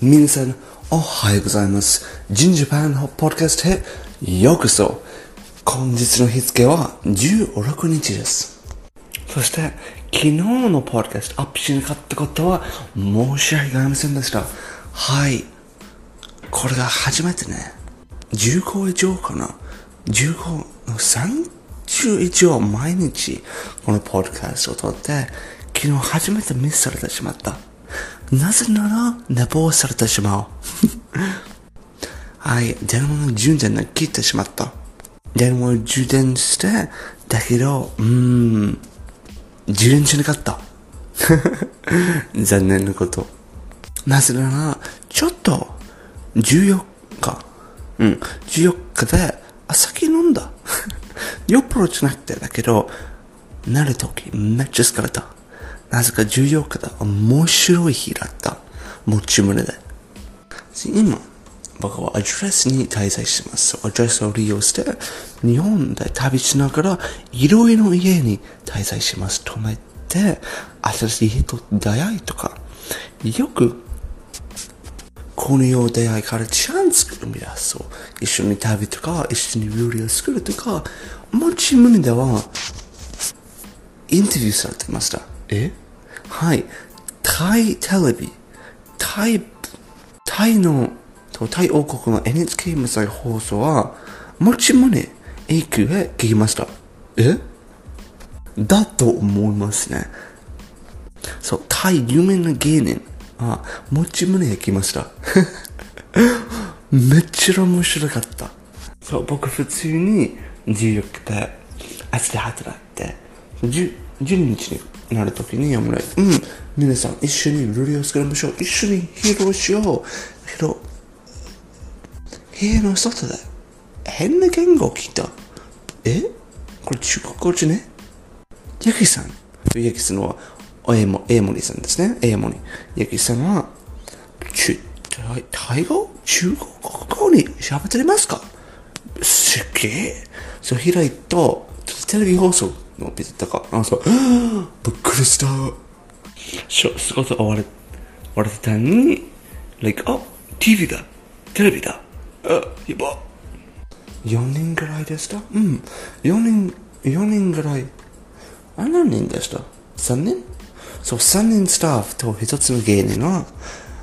皆さん、おはようございます。ジンジャパンのポッドキャストへようこそ。本日の日付は16日です。そして、昨日のポッドキャストアップしなかったことは申し訳ありませんでした。はい。これが初めてね。15以上かな。15、30以上毎日このポッドキャストを撮って、昨日初めてミスされてしまった。なぜなら寝坊されてしまう。はい、電話の充電が切ってしまった。電話を充電して、だけど、うーん、充電しなかった。残念なこと。なぜなら、ちょっと、14日、うん、14日で、あ、酒飲んだ。酔っ払いじゃなくて、だけど、なるとき、めっちゃ疲れた。なぜか14日だ。面白い日だった。持ち胸で。今、僕はアドレスに滞在してます。アドレスを利用して、日本で旅しながら、いろいろ家に滞在します。止めて、新しい人と出会いとか、よく、この世出会いからチャンスが生み出そう。一緒に旅とか、一緒に料理を作るとか、持ち胸では、インタビューされてました。え？はい。タイテレビ、タイ、タイの、タイ王国の NHK 無線放送は、持ち胸、影響へ聞きました。え？だと思いますね。そう、タイ有名な芸人は、持ち胸へ来ました。めっちゃ面白かった。そう、僕普通に14日で、明日で働いて、10 12日になるときに、俺、うん、皆さん一緒にルリを作りましょう。一緒に披露しよう。だけど、部屋の外で変な言語を聞いた。え？これ中国語じゃね？ヤキさん。ヤキさんは、エモエモリさんですね。エモリ。ヤキさんは、中、タイ語？中国語に喋ってますか？すっげえ。そう、開いと、テレビ放送の見てたか。あ、そう、びっくりした。仕事終われ、終われてたのに、like, あ、TV だ。テレビだ。あ、やば。4人ぐらいでした？うん。4人、4人ぐらい。あ、何人でした ?3 人そう、3人スタッフと1つの芸人は、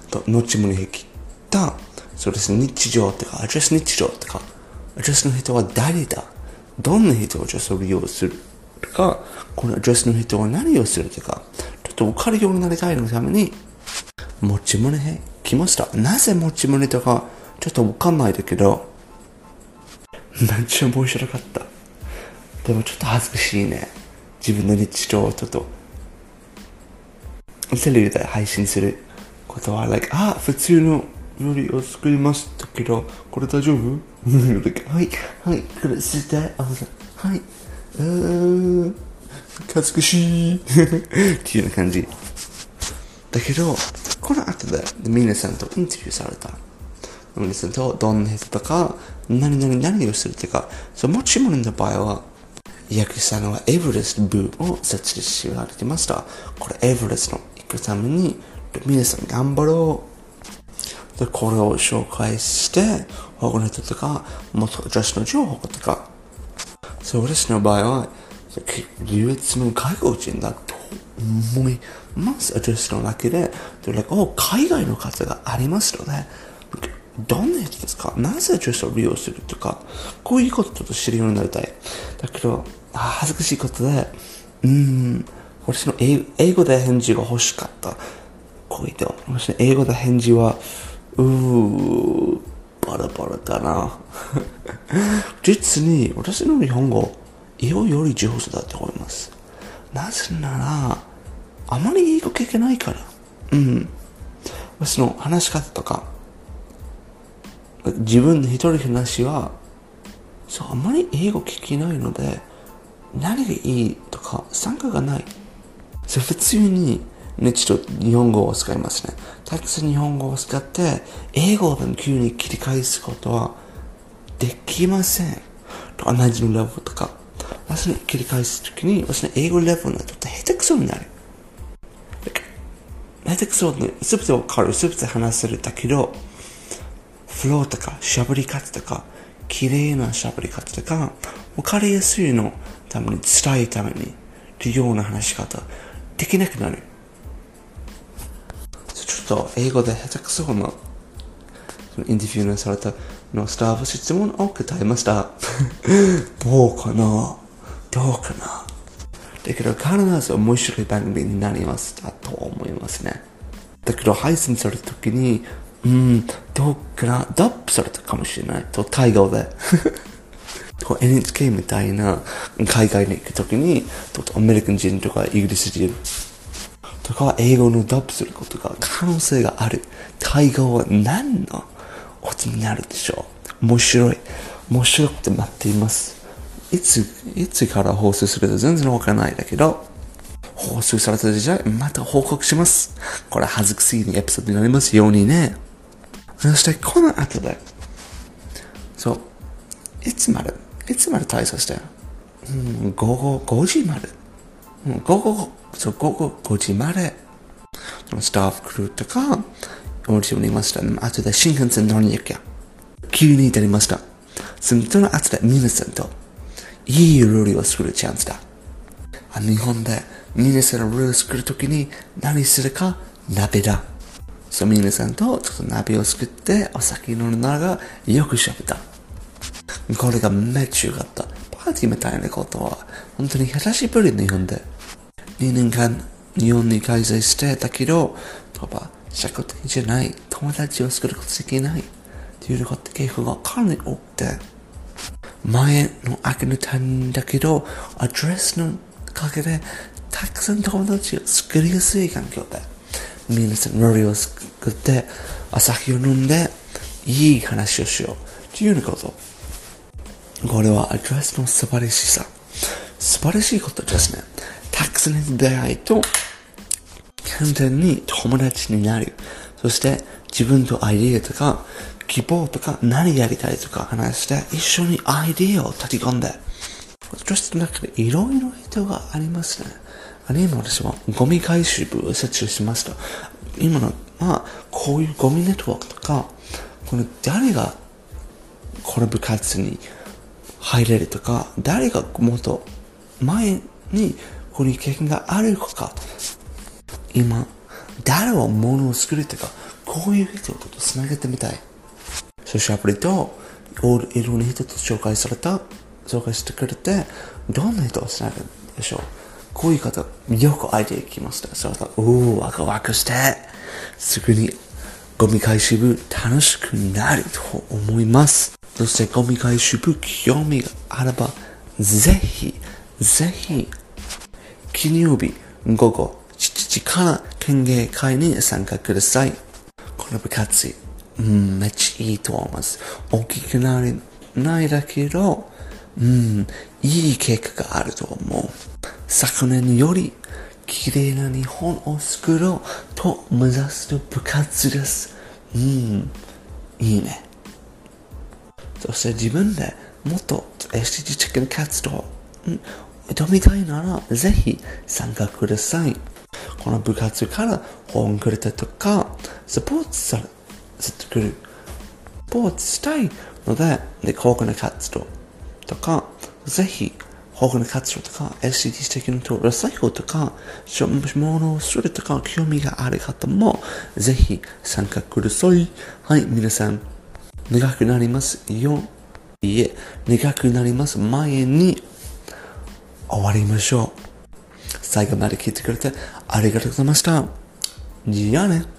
と、後もに切った、そうですね、日常とか、アドレス日常とか、アドレスの人は誰だ？どんな人をアドレスを利用する？とか、このアドレスの人は何をするとか、ちょっと分かるようになりたいのために、持ち胸へ来ました。なぜ持ち胸とか、ちょっと分かんないだけど、めっちゃ面白かった。でもちょっと恥ずかしいね。自分の日常をちょっと、テレビで配信することは、like, あ、普通の料理を作りましたけど、これ大丈夫？like, はい、はい、これして、あ、はい、うーん、恥ずかしい。っていうような感じ。だけど、この後で皆さんとインタビューされた。皆さんとどんな人とか、何々何をするとか、そう、もちろんの場合は、ヤクさんはエブレスト部を設立しられてました。これエブレスト行くために、皆さん頑張ろう。で、これを紹介して、他の人とか、もっと女子の情報とか、そう、私の場合は、唯一の外国人だと思います。アドレスのだけで、で、like、お海外の方がありますので、どんな人ですか？なぜアドレスを利用するとか、こういうことちょっと知るようになりたい。だけど、恥ずかしいことで、うーん、私の英英語で返事が欲しかった。こういう人。私の英語で返事は、うー、バラバラだな。実に、私の日本語、英語より上手だと思います。なぜなら、あまり英語聞けないから。うん。私の話し方とか、自分の一人話は、そう、あまり英語聞けないので、何がいいとか参加がない。そう、普通に、ね、ちょっと日本語を使いますね。たくさん日本語を使って、英語を急に切り返すことはできません。と同じのレベルとか。私の切り返すときに、私の英語レベルがちょっと下手くそになる。下手くそ、すべてわかる、すべて話せるだけど、フローとか、喋り方とか、綺麗な喋り方とか、わかりやすいのために伝えるために、というような話し方、できなくなる。と英語で下手くそなインタビューのされたのスタッフ質問を答えました。どうかな？どうかな？だけど必ず面白い番組になりますだと思いますね。だけど配信された時に、うん、どうかな？ダップされたかもしれない。と、タイ語で。NHK みたいな海外に行く時に、とアメリカ人とかイギリス人とか英語のダップすることが可能性がある。タイ語は何の音になるでしょう？面白い。面白くて待っています。いつ、いつから放送するか全然わからないだけど、放送された時代、また報告します。これ恥ずかしいエピソードになりますようにね。そして、この後で、そう、いつまで、いつまで体操してうん、午後5時まで。うん、午後、そう、午後5時まで、そのスタッフクルーとか、オーディションにいました。後で新幹線乗りに行きゃ。急になりました。その後で皆さんと、いい料理を作るチャンスだ。あ日本で皆さんの料理を作るときに何するか鍋だ。そう皆さんとちょっと鍋を作ってお酒飲みながらよく喋った。これがめっちゃ良かった。パーティーみたいなことは本当に久しぶり日本で。2年間日本に開催してたけど、とば社会的じゃない友達を作ることできないっていうこと結構がかなり多くて。前の開けのたんだけど、アドレスのおかげで、たくさん友達を作りやすい環境で、皆さん料理を作って、お酒を飲んで、いい話をしよう。っていうようなこと。これはアドレスの素晴らしさ。素晴らしいことですね。たくさんの出会いと、簡単に友達になる。そして、自分とアイディアとか、希望とか、何やりたいとか話して、一緒にアイディアを立て込んで、私の中でいろいろ人がありますね。あれ今私はゴミ回収部を設置しました。今の、まあ、こういうゴミネットワークとか、この誰がこの部活に入れるとか、誰がもっと前にこういう経験があるか、今、誰を物を作るとか、こういう人とつなげてみたい。そしてアプリと、いろんな人と紹介された、紹介してくれて、どんな人をつなげるでしょう。こういう方、よくアイデア聞きました。それが、おー、ワクワクして、すぐにゴミ回収部楽しくなると思います。そしてゴミ回収部興味があれば、ぜひ、ぜひ、金曜日午後7時から県芸会に参加ください。この部活、うん、めっちゃいいと思います。大きくなれないだけど、うん、いい結果があると思う。昨年より綺麗な日本を作ろうと目指す部活です。うん、いいね。そして自分でもっと SDG 的な活動、挑みたいならぜひ参加ください。この部活から本くれたとか、サポートさせてくる。サポートしたいので、で、高価な活動とか、ぜひ、高価な活動とか、SDGs 的なと、リサイクルとか、物をするとか、興味がある方も、ぜひ参加ください。はい、皆さん、長くなりますよ。いえ、長くなります前に、終わりましょう。最後まで聞いてくれてありがとうございました。じゃあね。